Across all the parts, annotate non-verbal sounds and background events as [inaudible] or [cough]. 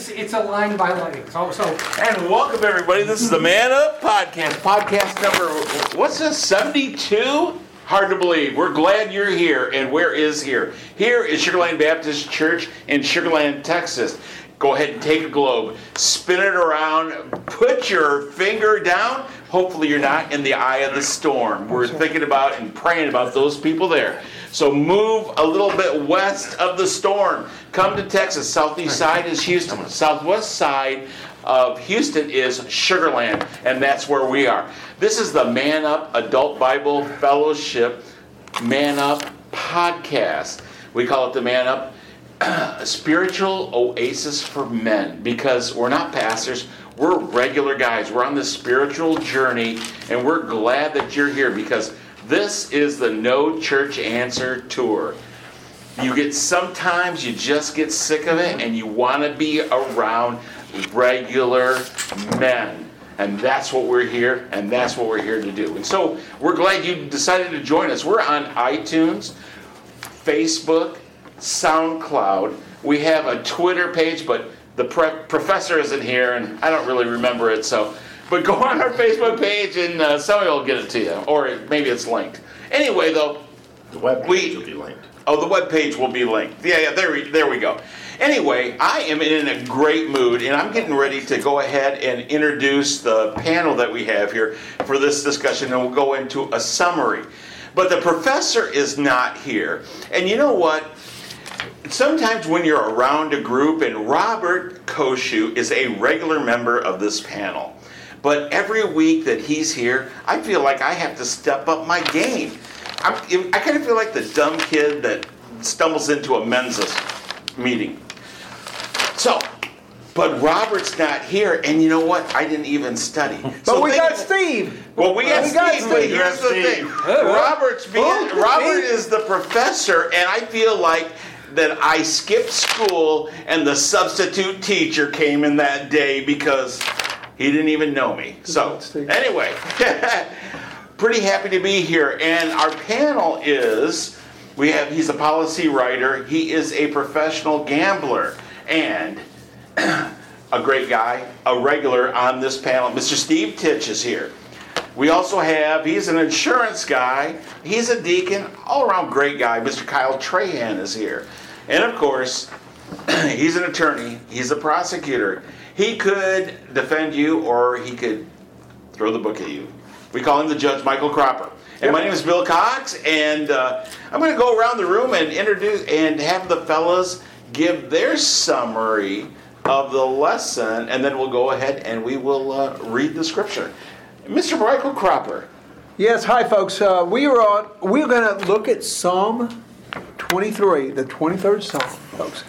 It's it's a line by line. So so And welcome everybody. This is the Man Up Podcast. Podcast number what's this? 72? Hard to believe. We're glad you're here. And where is here? Here is Sugarland Baptist Church in Sugarland, Texas. Go ahead and take a globe, spin it around, put your finger down. Hopefully, you're not in the eye of the storm. We're thinking about and praying about those people there. So, move a little bit west of the storm. Come to Texas. Southeast side is Houston. Southwest side of Houston is Sugarland, and that's where we are. This is the Man Up Adult Bible Fellowship Man Up podcast. We call it the Man Up a [clears throat] spiritual oasis for men because we're not pastors, we're regular guys. We're on this spiritual journey, and we're glad that you're here because this is the No Church Answer Tour. You get sometimes you just get sick of it and you want to be around regular men. And that's what we're here, and that's what we're here to do. And so we're glad you decided to join us. We're on iTunes, Facebook, SoundCloud. We have a Twitter page, but the pre- professor isn't here, and I don't really remember it. So, but go on our Facebook page, and uh, somebody will get it to you, or maybe it's linked. Anyway, though, The web We- page will be linked. Oh, the web page will be linked. Yeah, yeah, there we, there we go. Anyway, I am in a great mood, and I'm getting ready to go ahead and introduce the panel that we have here for this discussion, and we'll go into a summary. But the professor is not here. And you know what? Sometimes when you're around a group, and Robert Koshu is a regular member of this panel, but every week that he's here, I feel like I have to step up my game. I'm, I kind of feel like the dumb kid that stumbles into a Mensa meeting. So, but Robert's not here, and you know what? I didn't even study. [laughs] But So we think got Steve. well, we got We got Steve, but Steve. here's the thing. Robert's being Oh, Robert is the professor, and I feel like that I skipped school and the substitute teacher came in that day because he didn't even know me. So anyway, [laughs] pretty happy to be here. And our panel is we have he's a policy writer, he is a professional gambler, and [clears throat] a great guy, a regular on this panel. Mr. Steve Titch is here. We also have, he's an insurance guy, he's a deacon, all around great guy. Mr. Kyle Trahan is here. And of course, [clears throat] he's an attorney, he's a prosecutor. He could defend you or he could throw the book at you. We call him the Judge Michael Cropper. And my name is Bill Cox, and uh, I'm going to go around the room and introduce and have the fellas give their summary of the lesson, and then we'll go ahead and we will uh, read the scripture. Mr. Michael Cropper, Yes, hi folks. Uh, we are on. We're going to look at Psalm 23, the 23rd Psalm, folks.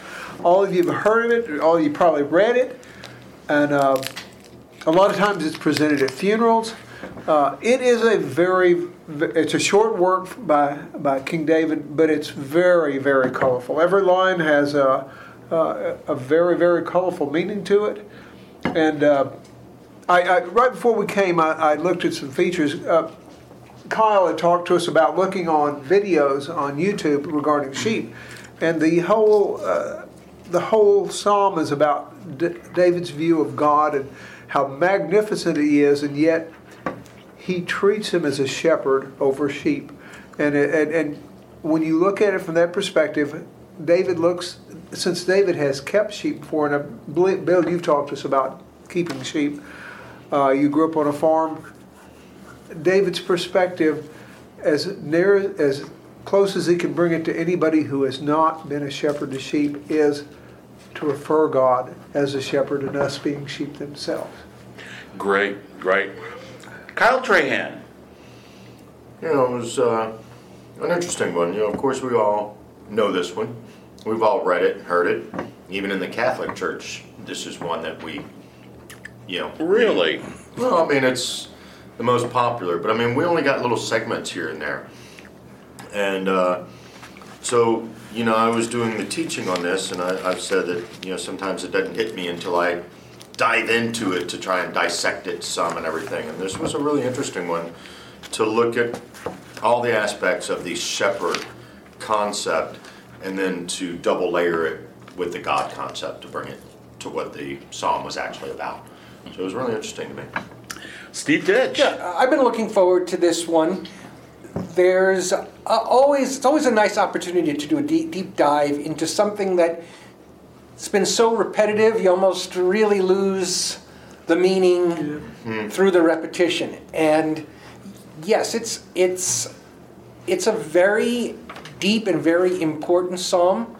All of you have heard of it. All of you probably read it, and uh, a lot of times it's presented at funerals. Uh, it is a very, it's a short work by by King David, but it's very, very colorful. Every line has a a, a very, very colorful meaning to it, and. Uh, I, I, right before we came, I, I looked at some features. Uh, Kyle had talked to us about looking on videos on YouTube regarding sheep, and the whole uh, the whole psalm is about D- David's view of God and how magnificent he is, and yet he treats him as a shepherd over sheep. And and, and when you look at it from that perspective, David looks since David has kept sheep before, and Bill, you've talked to us about keeping sheep. Uh, you grew up on a farm. David's perspective, as near as close as he can bring it to anybody who has not been a shepherd to sheep, is to refer God as a shepherd and us being sheep themselves. Great, great. Kyle Trahan. You know, it was uh, an interesting one. You know, of course, we all know this one. We've all read it, heard it. Even in the Catholic Church, this is one that we, you know. Really? Well, I mean, it's the most popular, but I mean, we only got little segments here and there. And uh, so, you know, I was doing the teaching on this, and I, I've said that, you know, sometimes it doesn't hit me until I dive into it to try and dissect it some and everything. And this was a really interesting one to look at all the aspects of the shepherd concept and then to double layer it with the God concept to bring it to what the psalm was actually about. So it was really interesting to me. Steve Ditch. Yeah, I've been looking forward to this one. There's uh, always it's always a nice opportunity to do a deep deep dive into something that it's been so repetitive you almost really lose the meaning through the repetition. And yes, it's it's it's a very deep and very important psalm.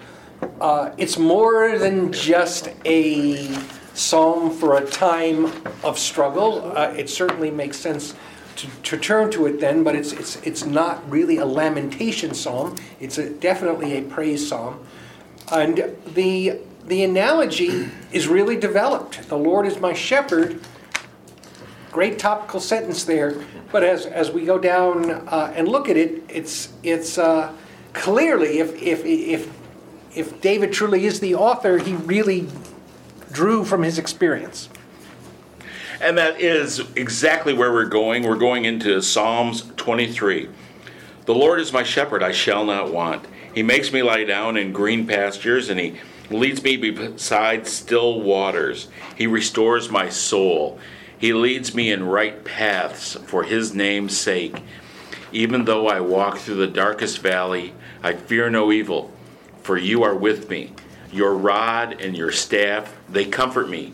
Uh, it's more than just a psalm for a time of struggle. Uh, it certainly makes sense to, to turn to it then, but it's, it's, it's not really a lamentation psalm. It's a, definitely a praise psalm. And the, the analogy is really developed. The Lord is my shepherd. Great topical sentence there. But as, as we go down uh, and look at it, it's, it's uh, clearly, if, if, if, if David truly is the author, he really drew from his experience. And that is exactly where we're going. We're going into Psalms 23. The Lord is my shepherd, I shall not want. He makes me lie down in green pastures, and he leads me beside still waters. He restores my soul. He leads me in right paths for his name's sake. Even though I walk through the darkest valley, I fear no evil, for you are with me. Your rod and your staff, they comfort me.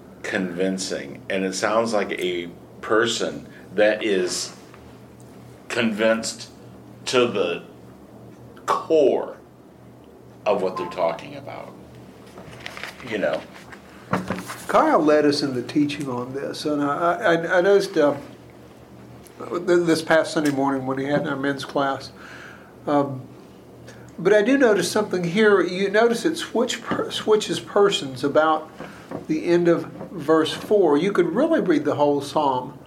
convincing, and it sounds like a person that is convinced to the core of what they're talking about. You know, Kyle led us in the teaching on this, and I, I, I noticed uh, this past Sunday morning when he had our men's class. Um, but I do notice something here. You notice it switch per, switches persons about the end of verse 4. You could really read the whole psalm.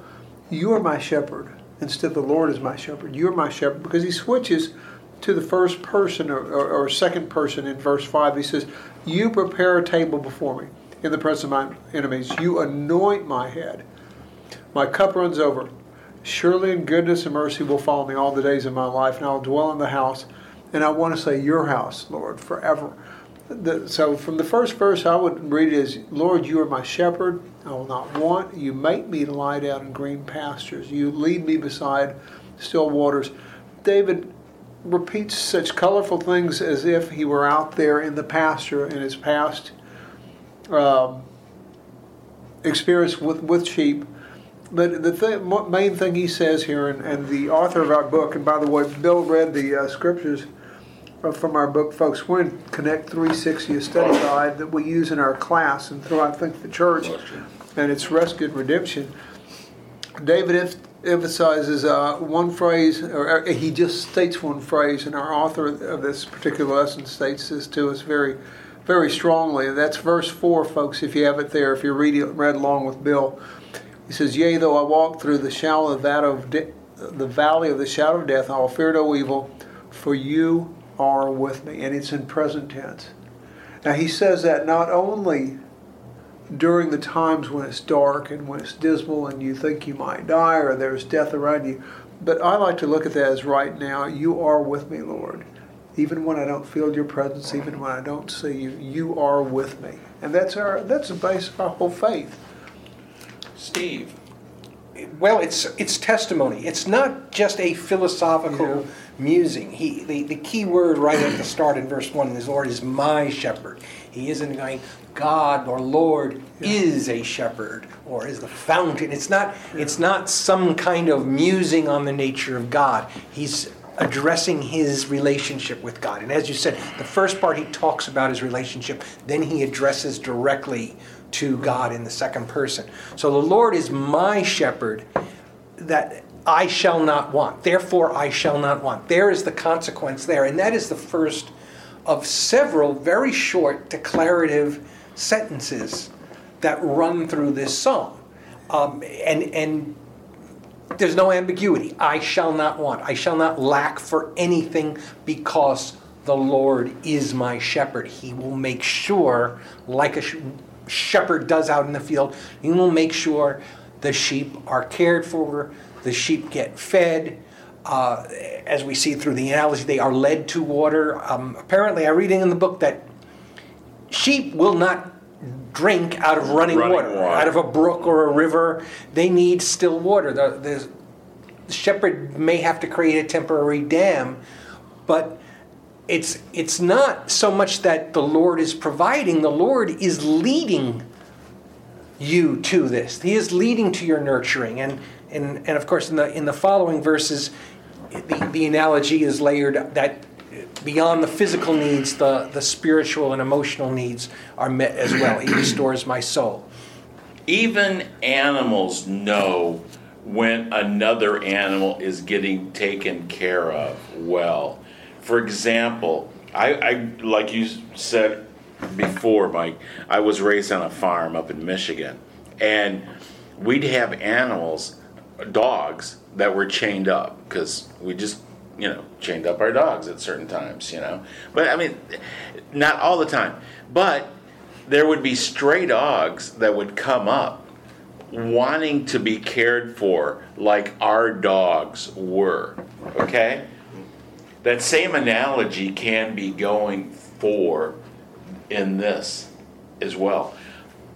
You are my shepherd instead the Lord is my shepherd. You are my shepherd because he switches to the first person or, or, or second person in verse 5. He says, You prepare a table before me in the presence of my enemies. You anoint my head. My cup runs over. Surely in goodness and mercy will follow me all the days of my life, and I will dwell in the house. And I want to say, Your house, Lord, forever. The, so from the first verse, I would read it as, Lord, you are my shepherd. I will not want. You make me to lie down in green pastures. You lead me beside still waters. David repeats such colorful things as if he were out there in the pasture in his past um, experience with, with sheep. But the thing, main thing he says here, and, and the author of our book, and by the way, Bill read the uh, scriptures from our book, folks. We're in Connect 360, a study guide that we use in our class and throughout, I think, the church, and it's Rescued Redemption. David emphasizes uh, one phrase, or he just states one phrase, and our author of this particular lesson states this to us very, very strongly. And that's verse 4, folks, if you have it there, if you read, it, read along with Bill. He says, Yea, though I walk through the shadow of that of de- the valley of the shadow of death, I will fear no evil, for you are with me. And it's in present tense. Now, he says that not only during the times when it's dark and when it's dismal and you think you might die or there's death around you, but I like to look at that as right now, you are with me, Lord. even when I don't feel your presence, even when I don't see you, you are with me. And that's our that's the base of our whole faith. Steve. Well, it's it's testimony. It's not just a philosophical musing. He the, the key word right at the start in verse one is Lord is my shepherd. He isn't going God or Lord is a shepherd or is the fountain. It's not it's not some kind of musing on the nature of God. He's addressing his relationship with God. And as you said, the first part he talks about his relationship, then he addresses directly to God in the second person. So the Lord is my shepherd that I shall not want. Therefore, I shall not want. There is the consequence there. And that is the first of several very short declarative sentences that run through this psalm. Um, and, and there's no ambiguity. I shall not want. I shall not lack for anything because the Lord is my shepherd. He will make sure, like a sh- shepherd does out in the field, he will make sure the sheep are cared for, the sheep get fed. Uh, as we see through the analogy, they are led to water. Um, apparently, I'm reading in the book that sheep will not drink out of running, Running water, water. out of a brook or a river. They need still water. The, the, the shepherd may have to create a temporary dam, but it's it's not so much that the Lord is providing. The Lord is leading you to this. He is leading to your nurturing, and and and of course in the in the following verses, the, the analogy is layered that beyond the physical needs, the the spiritual and emotional needs are met as well. He restores my soul. Even animals know when another animal is getting taken care of well. For example, I, I like you said before, Mike, I was raised on a farm up in Michigan, and we'd have animals, dogs, that were chained up because we just, you know, chained up our dogs at certain times, you know. But I mean, not all the time. But there would be stray dogs that would come up wanting to be cared for like our dogs were. Okay? That same analogy can be going for in this as well.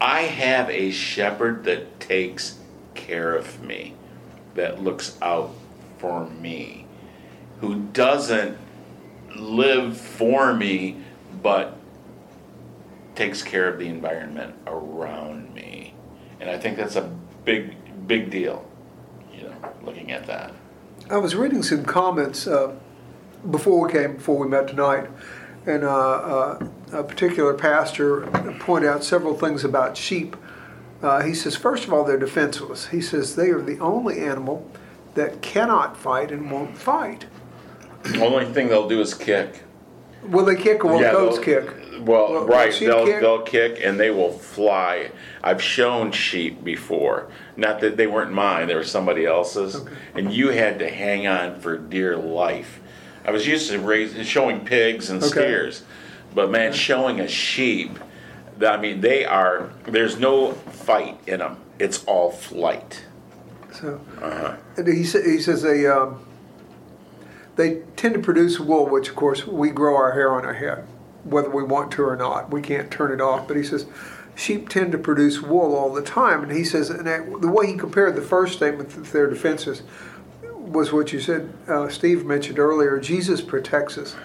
I have a shepherd that takes care of me, that looks out for me, who doesn't live for me, but takes care of the environment around me. And I think that's a big, big deal, you know, looking at that. I was reading some comments uh, before we came, before we met tonight, and uh, uh, a particular pastor pointed out several things about sheep. Uh, he says, first of all, they're defenseless. He says they are the only animal that cannot fight and won't fight. The only thing they'll do is kick. Will they kick or will Yeah, goats kick? Well, Will- will right, sheep they'll kick? they'll kick and they will fly. I've shown sheep before. Not that they weren't mine; they were somebody else's, and you had to hang on for dear life. I was used to raise, showing pigs and Okay. steers, but man, showing a sheep. I mean, they are. There's no fight in them. It's all flight. So, Uh-huh. he, sa- he says they um, they tend to produce wool, which of course we grow our hair on our head, whether we want to or not. We can't turn it off. But he says sheep tend to produce wool all the time, and he says and that, the way he compared the first statement that their defenses was what you said. Uh, Steve mentioned earlier. Jesus protects us.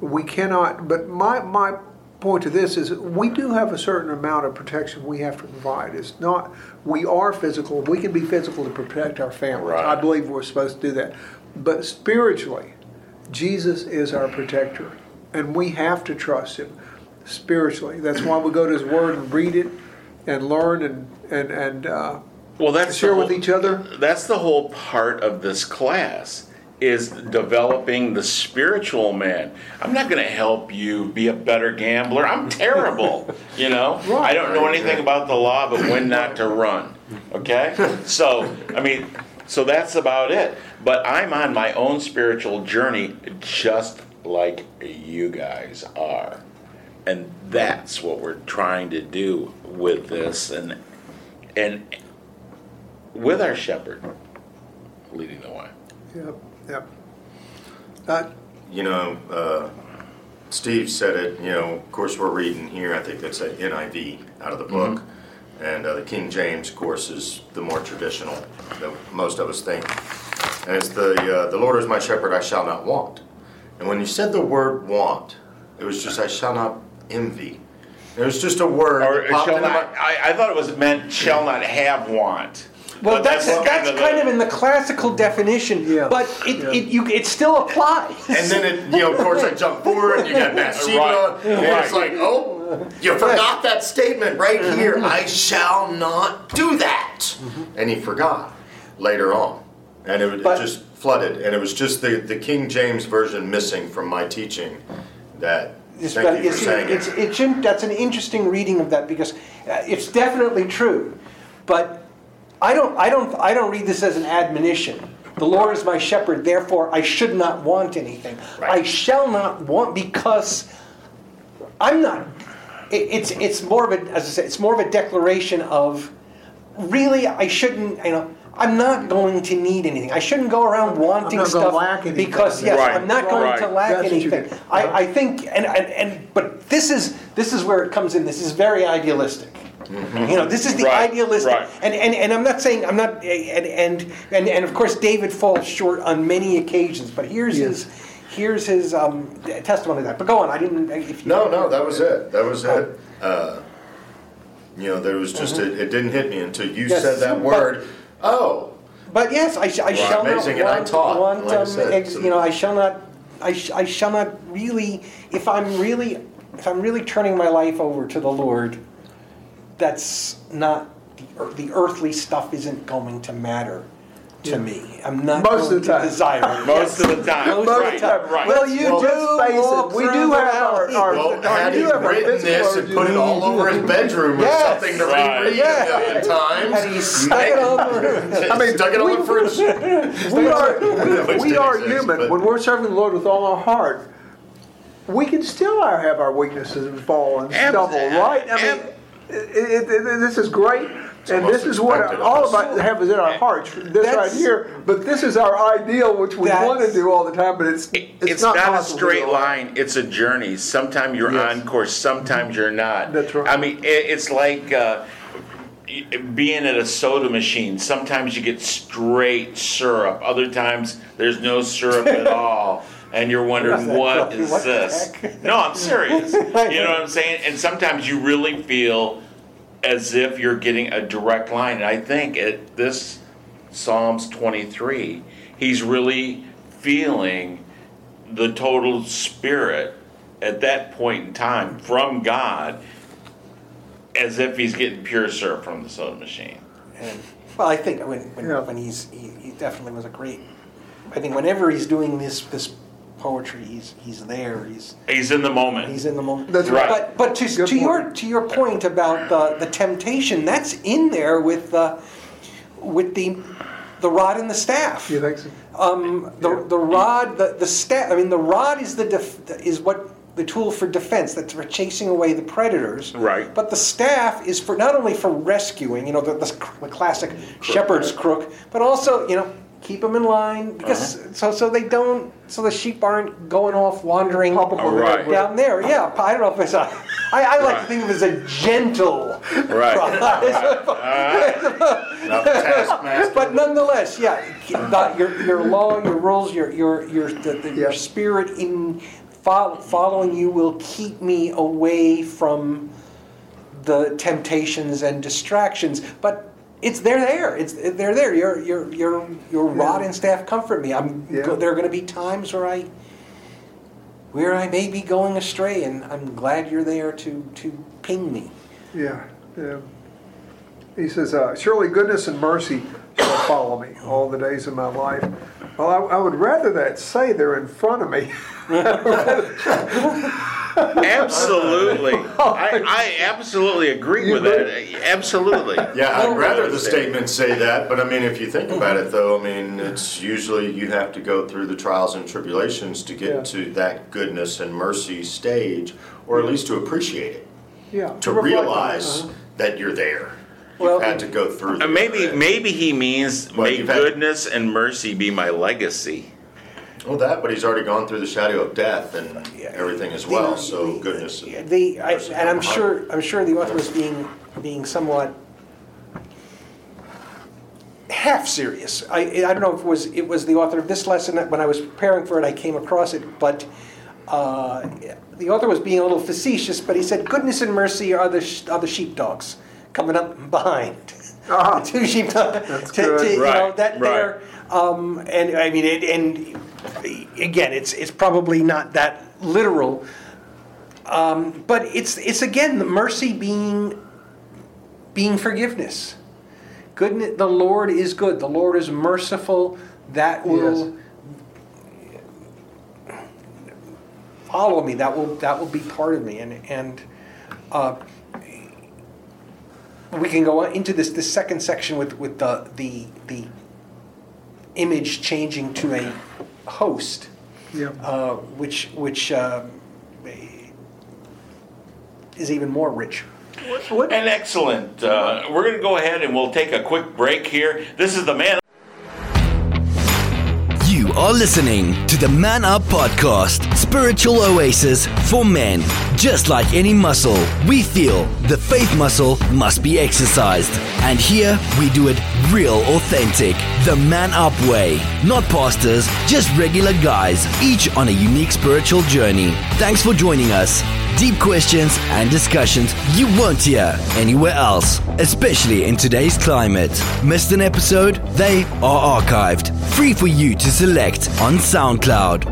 We cannot. But my my point to this is we do have a certain amount of protection we have to provide. It's not we are physical. We can be physical to protect our families. I believe we're supposed to do that. But spiritually, Jesus is our protector, and we have to trust Him spiritually. That's why we go to His Word and read it, and learn and and and uh, Well, that's share the with each other. That's the whole part of this class is developing the spiritual man. I'm not going to help you be a better gambler. I'm terrible, [laughs] you know. I don't know anything about the law, but when not to run. Okay? [laughs] So, I mean, so that's about it. But I'm on my own spiritual journey just like you guys are. And that's what we're trying to do with this and and with our shepherd leading the way. Yep, yep. Uh, You know, uh, Steve said it, you know, of course, we're reading here, I think that's an NIV out of the book. And uh, the King James, of course, is the more traditional that most of us think. And it's the, uh, the Lord is my shepherd, I shall not want. And when you said the word want, it was just, I shall not envy. It was just a word. Or shall into my- not, I, I thought it was meant shall not have want. Well, But that's that's kind of in the classical definition, Yeah. but it, it you it still applies. And then it, you know, of course, I jump forward, and you got Bathsheba, [laughs] Right. and it's like, oh, you forgot that statement right here. I shall not do that. And he forgot later on, and it, it But- just flooded, and it was just the, the King James version missing from my teaching. That It's, thank but you for it's, saying it's, it. it's in- that's an interesting reading of that because uh, it's definitely true, but I don't I don't I don't read this as an admonition. The Lord is my shepherd, therefore I should not want anything. I shall not want because I'm not. It, it's it's more of a as I said, it's more of a declaration of really I shouldn't you know. I'm not going to need anything. I shouldn't go around wanting not gonna stuff lack anything. because yes, Right, I'm not going right. to lack That's anything. I, I think, and, and, and but this is this is where it comes in. This is very idealistic. You know, this is the Right, idealistic, right. and, and and I'm not saying I'm not, and and and, and of course David falls short on many occasions. But here's Yes. his here's his um, testimony to that. But go on. I didn't. If you, No, no, that was it. That was it. Uh, you know, there was just it, it didn't hit me until you Mm-hmm. Yes, said that but- word. Oh, But yes, I, sh- I shall amazing, not and I want, taught, want like I um, said, ex- you know, I shall not, I, sh- I shall not really, if I'm really, if I'm really turning my life over to the Lord, that's not, the, the earthly stuff isn't going to matter to me. I'm not Most of going the to time. desire it. Most of the time. Most Most right, of the time. right. Well, you Well, do face it, we we do do have have our, our- our, well, our had you he have written this and put it all over his bedroom or Yes. something to Right. reread Yeah. a million times. And he stuck it on the I mean, stuck it on the fridge. we are, [laughs] Which we are exist, human. but- When we're serving the Lord with all our heart, we can still have our weaknesses and fall and stumble, right? I mean, ab- it, it, it- this is great, and this is what expected all of us have is in our hearts. This right here, but this is our ideal, which we want to do all the time, but it's it's, It's, not, a straight line. It's a journey. Sometimes you're Yes. on course. Sometimes you're not. That's right. I mean, it, it's like uh, being at a soda machine. Sometimes you get straight syrup. Other times there's no syrup at [laughs] all, and you're wondering what is What this? [laughs] No, I'm serious. [laughs] you know what I'm saying? And sometimes you really feel as if you're getting a direct line. And I think at this Psalms 23, he's really feeling the total spirit at that point in time from God as if he's getting pure syrup from the soda machine. And, well, I think when, when, Yeah. when he's, he, he definitely was a great, I think whenever he's doing this, this poetry, he's, he's there, he's, He's in the moment. he's in the moment. That's right. But, but to, Good to your, point. to your point about the, the temptation, that's in there with the, with the, the rod and the staff. You think so? Um, the, Yeah. the rod, the, the staff, I mean, the rod is the, def, is what, the tool for defense, that's for chasing away the predators. Right. But the staff is for, not only for rescuing, you know, the, the, the classic shepherd's crook, but also, you know, keep them in line, because, Uh-huh. so, so they don't, so the sheep aren't going off wandering Pop 'em on the down down there, yeah, I don't know if it's a, I, I like to think of it as a gentle Right. [laughs] Not the taskmaster. But nonetheless, yeah, the- your, your law, your rules, your, your, your, the, the, your spirit in fol- following you will keep me away from the temptations and distractions. But it's they're there. It's they're there. Your your your your rod and staff comfort me. I'm. Yeah. There are going to be times where I where I may be going astray, and I'm glad you're there to to ping me. Yeah, yeah. He says, uh, surely goodness and mercy shall follow me all the days of my life. Well, I, I would rather that say they're in front of me. [laughs] [laughs] Absolutely. I, I absolutely agree with that. Absolutely. Yeah, I'd rather the statement say that, but I mean, if you think about it though, I mean, it's usually you have to go through the trials and tribulations to Yeah. get to that goodness and mercy stage, or at least to appreciate it, Yeah. to reflect on it, realize that you're there. Well- You've had to go through. Uh, Maybe maybe he means Well, may you've had- goodness and mercy be my legacy. Well, that, but he's already gone through the shadow of death and everything as well. So The- goodness. and The, I- mercy and I'm upon sure, I'm sure the author was being, being somewhat half serious. I, I don't know if it was, it was the author of this lesson, that when I was preparing for it, I came across it, but uh, the author was being a little facetious, but he said, goodness and mercy are the, sh- are the sheepdogs coming up behind. Ah. [laughs] The Two sheepdogs. That's to- good. to, you know, Right, that right. they're, um, and I mean, it, and again, it's, it's probably not that literal, um, but it's, it's again, the mercy being, being forgiveness. Goodness, the Lord is good. The Lord is merciful. That will follow me. That will that will be part of me. And and uh, we can go on into this this second section with with the the the image changing to a host, Yeah. uh, which which um, is even more rich. What, And excellent. Uh, we're going to go ahead and we'll take a quick break here. This is the man. Are listening to the Man Up Podcast, spiritual oasis for men. Just like any muscle, we feel the faith muscle must be exercised. And here we do it real authentic, the Man Up way. Not pastors, just regular guys, each on a unique spiritual journey. Thanks for joining us. Deep questions and discussions you won't hear anywhere else, especially in today's climate. Missed an episode? They are archived, free for you to select on SoundCloud.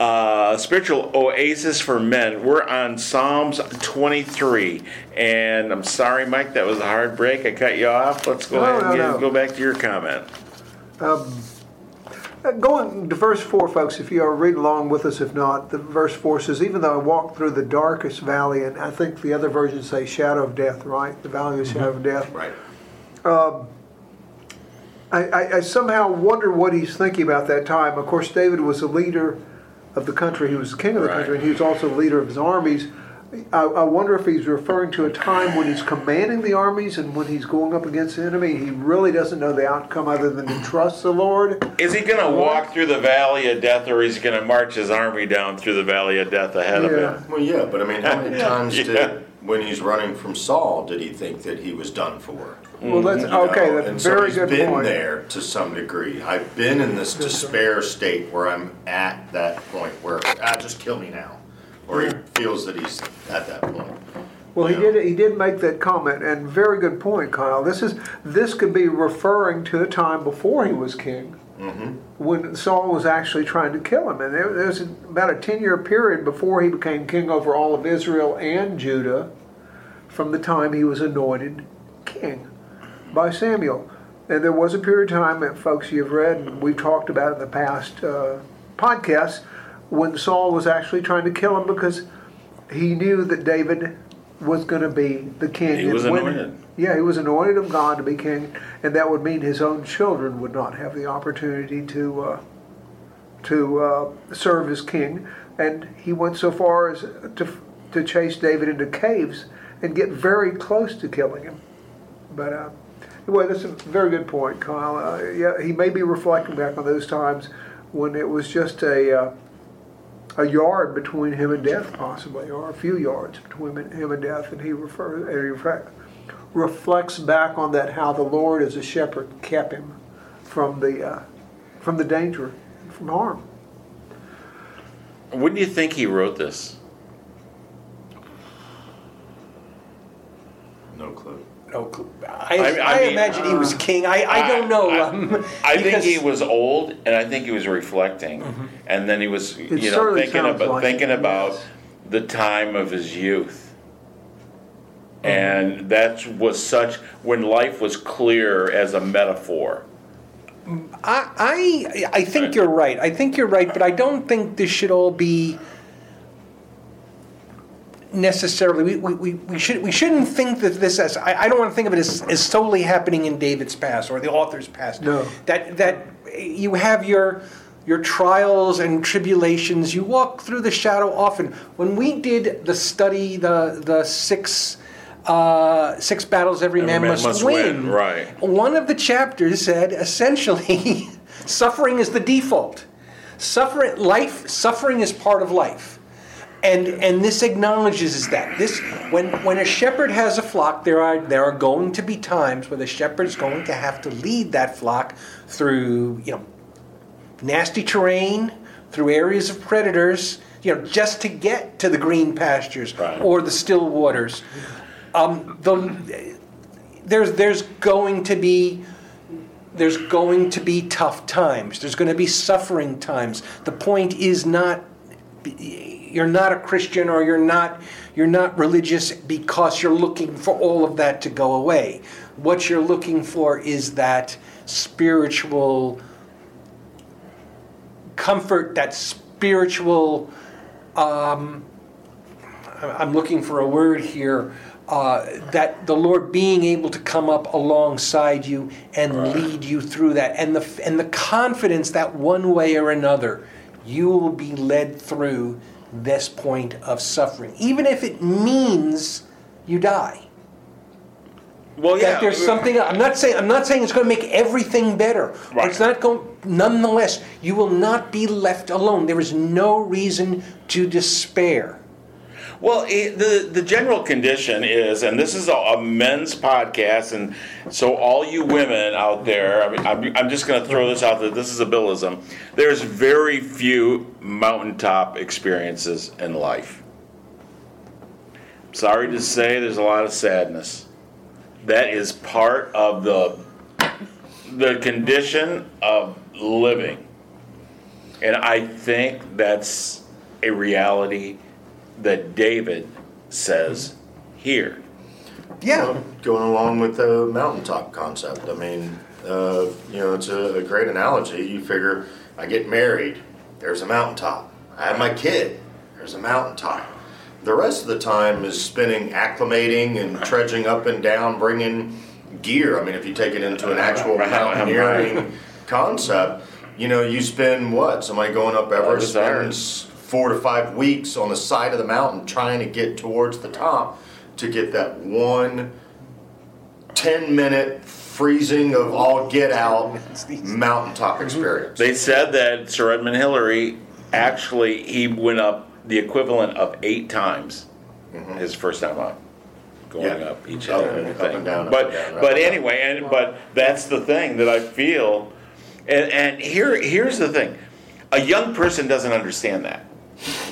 Uh, spiritual oasis for men. We're on Psalms 23, and I'm sorry, Mike, that was a hard break. I cut you off. Let's go No, ahead and no, go back to your comment. Uh, Going to verse 4, folks, if you are reading along with us, if not, the verse 4 says, Even though I walk through the darkest valley, and I think the other versions say shadow of death, right? The valley of the shadow of death. Right. I, I, I somehow wonder what he's thinking about that time. Of course, David was a leader of the country, he was the king of the Right. country, and he was also the leader of his armies. I, I wonder if he's referring to a time when he's commanding the armies and when he's going up against the enemy. He really doesn't know the outcome other than to trust the Lord. Is he going to walk through the valley of death, or is he going to march his army down through the valley of death ahead of him? Well, yeah, but I mean, how many [laughs] times Yeah. did, when he's running from Saul, did he think that he was done for? Well, that's You know, okay. That's a very he's good been point. there to some degree. I've been in this despair state where I'm at that point where ah, just kill me now, or he feels that he's at that point. Well, he Yeah. did. He did make that comment, and very good point, Kyle. This is this could be referring to a time before he was king, when Saul was actually trying to kill him, and there, there's about a ten-year period before he became king over all of Israel and Judah, from the time he was anointed king by Samuel. And there was a period of time, that folks, you've read, and we've talked about in the past uh, podcasts, when Saul was actually trying to kill him because he knew that David was going to be the king. He was when- anointed. Yeah, he was anointed of God to be king, and that would mean his own children would not have the opportunity to uh, to uh, serve as king. And he went so far as to to chase David into caves and get very close to killing him. But uh, anyway, that's a very good point, Kyle. Uh, yeah, he may be reflecting back on those times when it was just a uh, a yard between him and death, possibly, or a few yards between him and death, and he refers, and he refre- reflects back on that how the Lord, as a shepherd, kept him from the uh, from the danger, from harm. When do you think he wrote this? No clue. No clue. I, I- I, I mean, imagine he was king. I, I don't know. I, um, I think he was old, and I think he was reflecting, and then he was, you know, thinking about like thinking it, about yes. the time of his youth, Mm-hmm. and that was such when life was clear as a metaphor. I, I I think you're right. I think you're right, but I don't think this should all be necessarily we, we, we, we should we shouldn't think that this as I, I don't want to think of it as, as solely happening in David's past or the author's past. No. That that you have your your trials and tribulations. You walk through the shadow often. When we did the study, the the six uh, six battles every, man, must, win. right. One of the chapters said essentially, [laughs] suffering is the default. Suffering, life, suffering is part of life. And, and this acknowledges that this when, when a shepherd has a flock, there are there are going to be times where the shepherd is going to have to lead that flock through you know nasty terrain, through areas of predators, you know, just to get to the green pastures Right. or the still waters. Um, the, there's there's going to be there's going to be tough times. There's going to be suffering times. The point is not you're not a Christian or you're not you're not religious because you're looking for all of that to go away. What you're looking for is that spiritual comfort, that spiritual um, I'm looking for a word here. Uh, that the Lord being able to come up alongside you and lead you through that, and the and the confidence that one way or another you will be led through this point of suffering, even if it means you die. Well, yeah. That there's uh, something. I'm not saying I'm not saying it's going to make everything better. Right. It's not going. Nonetheless, you will not be left alone. There is no reason to despair. Well, it, the the general condition is, and this is a, a men's podcast, and so all you women out there, I mean, I'm, I'm just going to throw this out there. This is a billism. There's very few mountaintop experiences in life. Sorry to say, there's a lot of sadness. That is part of the the condition of living, and I think that's a reality that David says here. Yeah. Well, going along with the mountaintop concept, I mean, uh, you know, it's a, a great analogy. You figure, I get married, there's a mountaintop. I have my kid, there's a mountaintop. The rest of the time is spending acclimating and trudging up and down, bringing gear. I mean, if you take it into an actual Right, right. mountaineering concept, you know, you spend what? Somebody going up Everest desire. spends four to five weeks on the side of the mountain trying to get towards the top to get that one 10 minute freezing of all get out mountaintop mhm. experience. They said that Sir Edmund Hillary actually he went up the equivalent of eight times mm-hmm. his first time up, going Yeah. up each oh, Up and and- everything. up and down, up but and down, up but and anyway, and but that's the thing that I feel, and and here here's the thing, a young person doesn't understand that.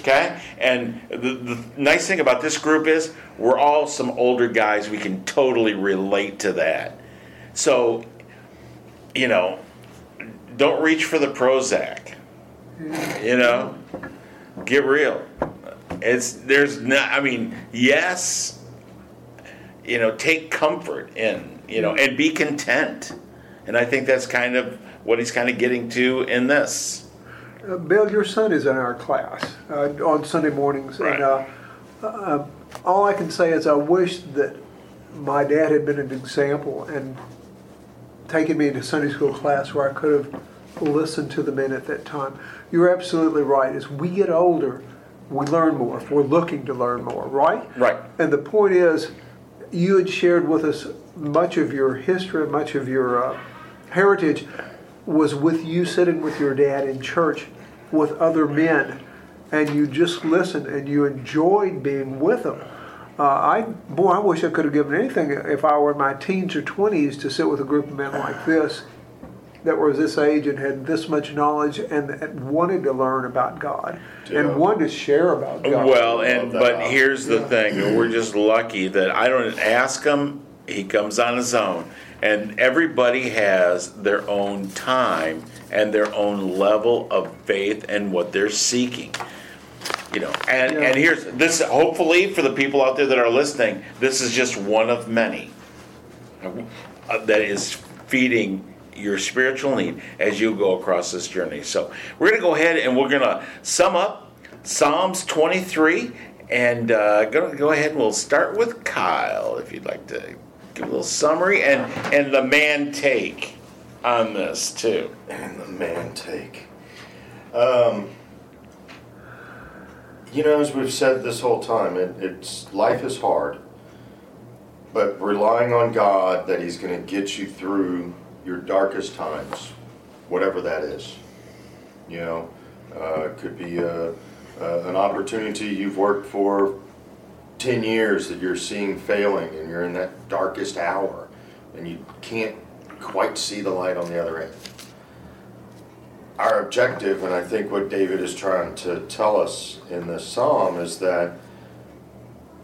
Okay? And the, the nice thing about this group is we're all some older guys. We can totally relate to that. So, you know, don't reach for the Prozac. You know, get real. It's there's not. I mean, yes. You know, take comfort in you know, and be content. And I think that's kind of what he's kind of getting to in this. Uh, Bill, your son is in our class uh, on Sunday mornings, Right. and uh, uh, all I can say is I wish that my dad had been an example and taken me into Sunday school class where I could have listened to the men at that time. You're absolutely right. As we get older, we learn more. If we're looking to learn more, right? Right. And the point is, you had shared with us much of your history, much of your uh, heritage was with you sitting with your dad in church with other men, and you just listened and you enjoyed being with them. Uh, I boy, I wish I could have given anything if I were in my teens or twenties to sit with a group of men like this that were this age and had this much knowledge and, and wanted to learn about God Yeah. and wanted to share about God. Well, and that. but here's the thing: we're just lucky that I don't ask him; he comes on his own, and everybody has their own time and their own level of faith and what they're seeking. You know, and Yeah. and here's this. Hopefully, for the people out there that are listening, this is just one of many uh, that is feeding your spiritual need as you go across this journey. So we're going to go ahead and we're going to sum up Psalms 23 And uh, go, go ahead and we'll start with Kyle, if you'd like to give a little summary and, and the man take on this, too. And the man take. Um, you know, as we've said this whole time, it, it's life is hard, but relying on God that He's going to get you through your darkest times, whatever that is. You know, uh, it could be a, an opportunity you've worked for 10 years that you're seeing failing and you're in that darkest hour and you can't quite see the light on the other end. Our objective, and I think what David is trying to tell us in this psalm, is that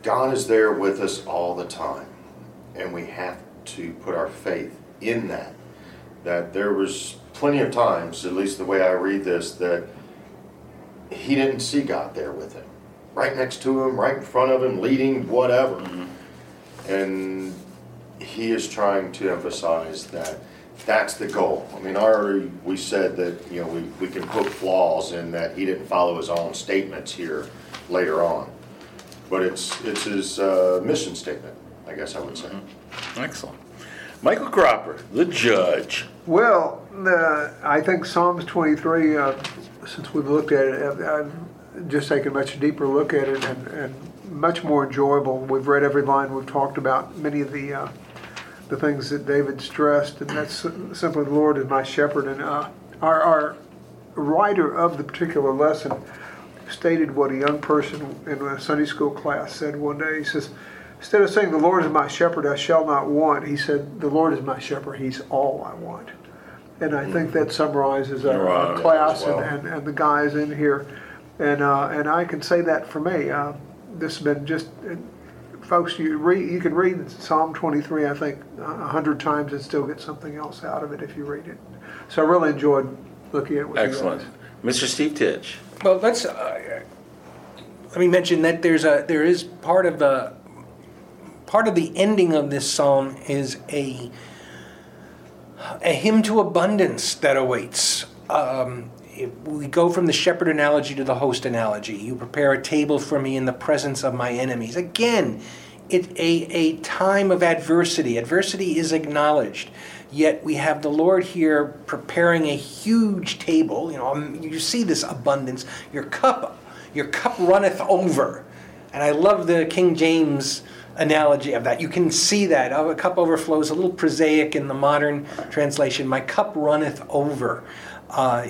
God is there with us all the time. And we have to put our faith in that. That there was plenty of times, at least the way I read this, that he didn't see God there with him. Right next to him, right in front of him, leading, whatever. Mm-hmm. And he is trying to emphasize that that's the goal. I mean, already we said that, you know, we, we can poke flaws in that he didn't follow his own statements here later on. But it's, it's his uh, mission statement, I guess I would say. Excellent. Michael Cropper, the judge. Well, uh, I think Psalms 23, uh, since we've looked at it, I've, I've just taken a much deeper look at it and, and much more enjoyable. We've read every line, we've talked about many of the uh, the things that David stressed, and that's simply the Lord is my shepherd. And uh, our, our writer of the particular lesson stated what a young person in a Sunday school class said one day. He says, Instead of saying, The Lord is my shepherd, I shall not want, he said, The Lord is my shepherd, he's all I want. And I think that summarizes our, class well. and, and, and the guys in here. And, uh, and I can say that for me. Uh, this has been just, folks, you read, you can read Psalm 23, I think, a hundred times and still get something else out of it if you read it. So I really enjoyed looking at it with Excellent. guys. Mr. Steve Titch. Well, let's, uh, let me mention that there's a, there is part of the, part of the ending of this psalm is a, a hymn to abundance that awaits. Um, if we go from the shepherd analogy to the host analogy. You prepare a table for me in the presence of my enemies. Again, it a, a time of adversity. Adversity is acknowledged. Yet we have the Lord here preparing a huge table. You know, um, you see this abundance. Your cup, your cup runneth over. And I love the King James analogy of that. You can see that. Oh, a cup overflows, a little prosaic in the modern translation. My cup runneth over. Uh,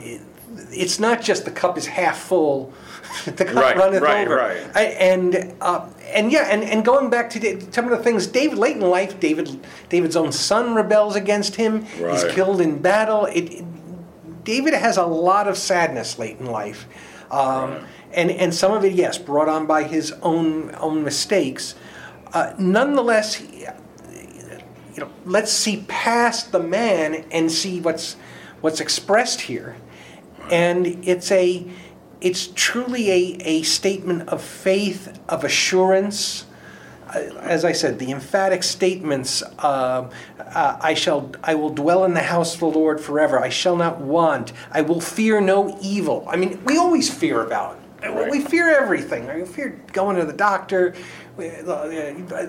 it's not just the cup is half full, [laughs] the cup Right, runneth right, over. right. I, and uh, and yeah, and, and going back to the- some of the things, David late in life, David David's own son rebels against him. He's killed in battle. It, it- David has a lot of sadness late in life, um, and and some of it, yes, brought on by his own own mistakes. Uh, nonetheless, he- you know, let's see past the man and see what's what's expressed here, and it's a it's truly a, a statement of faith, of assurance. Uh, As I said, the emphatic statements: um, uh, "I shall, I will dwell in the house of the Lord forever. I shall not want. I will fear no evil." I mean, we always fear about. We fear everything. We fear going to the doctor. Uh,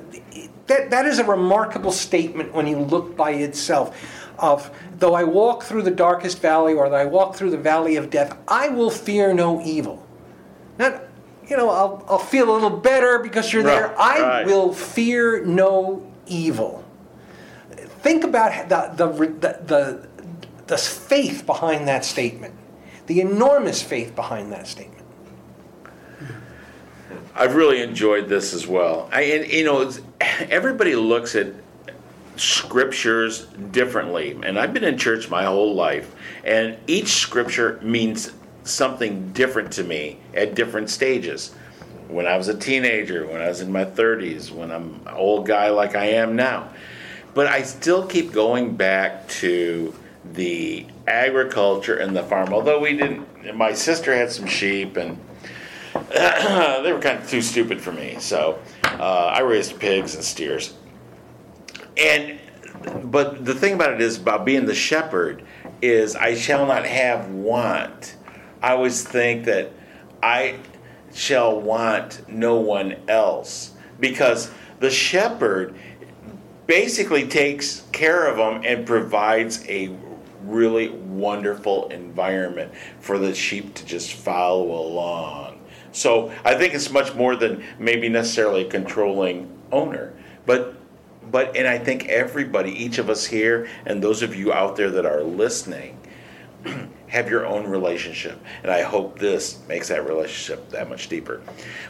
That, that is a remarkable statement when you look by itself. Of though I walk through the darkest valley, or though I walk through the valley of death, I will fear no evil. Not, you know, I'll, I'll feel a little better because you're there. I right. will fear no evil. Think about the, the, the, the, the faith behind that statement, the enormous faith behind that statement. I've really enjoyed this as well. I, and you know, everybody looks at scriptures differently, and I've been in church my whole life, and each scripture means something different to me at different stages. When I was a teenager, when I was in my 30s, when I'm an old guy like I am now. But I still keep going back to the agriculture and the farm. Although we didn't, my sister had some sheep and [clears throat] they were kind of too stupid for me. So uh, I raised pigs and steers. And but the thing about it is about being the shepherd is I shall not have want. I always think that I shall want no one else. Because the shepherd basically takes care of them and provides a really wonderful environment for the sheep to just follow along. So I think it's much more than maybe necessarily a controlling owner, but but and I think everybody, each of us here, and those of you out there that are listening, [clears throat] have your own relationship, and I hope this makes that relationship that much deeper.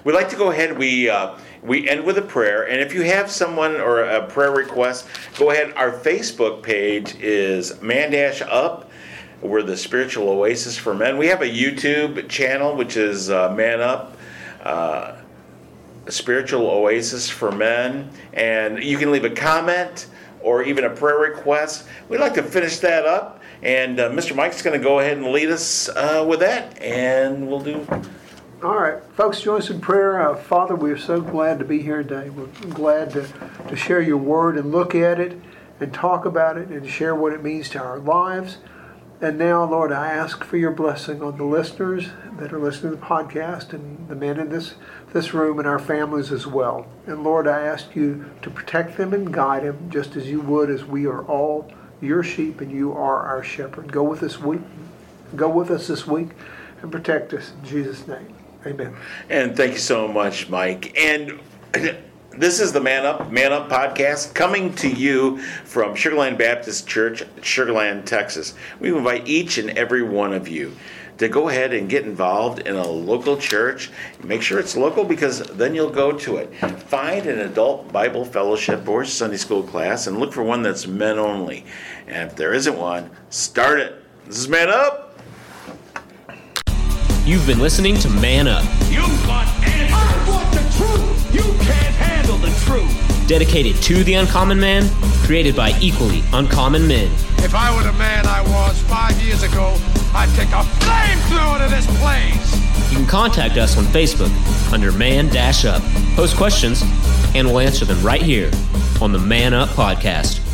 We'd like to go ahead. We uh, we end with a prayer, and if you have someone or a prayer request, go ahead. Our Facebook page is Man Dash Up. We're the spiritual oasis for men. We have a YouTube channel which is uh, Man Up. Uh, spiritual oasis for men and you can leave a comment or even a prayer request we'd like to finish that up and uh, mr mike's going to go ahead and lead us uh, with that and we'll do All right, folks, join us in prayer. Uh, Father, we are so glad to be here today. We're glad to, to share your word and look at it and talk about it and share what it means to our lives. And now, Lord, I ask for your blessing on the listeners that are listening to the podcast and the men in this, this room and our families as well. And Lord, I ask you to protect them and guide them just as you would as we are all your sheep and you are our shepherd. Go with us week. Go with us this week and protect us in Jesus' name. Amen. and thank you so much mike and [clears throat] this is the man up man up podcast coming to you from Sugar Land baptist church Sugar Land texas we invite each and every one of you to go ahead and get involved in a local church. Make sure it's local because then you'll go to it. Find an adult Bible fellowship or Sunday school class and look for one that's men only. And if there isn't one, start it. This is Man Up. You've been listening to Man Up, You want answers. I want the truth. You can't handle the truth. dedicated to the uncommon man, created by equally uncommon men. If I were the man I was five years ago, I'd take a flamethrower to this place. You can contact us on Facebook under Man Dash Up. Post questions, and we'll answer them right here on the Man Up Podcast.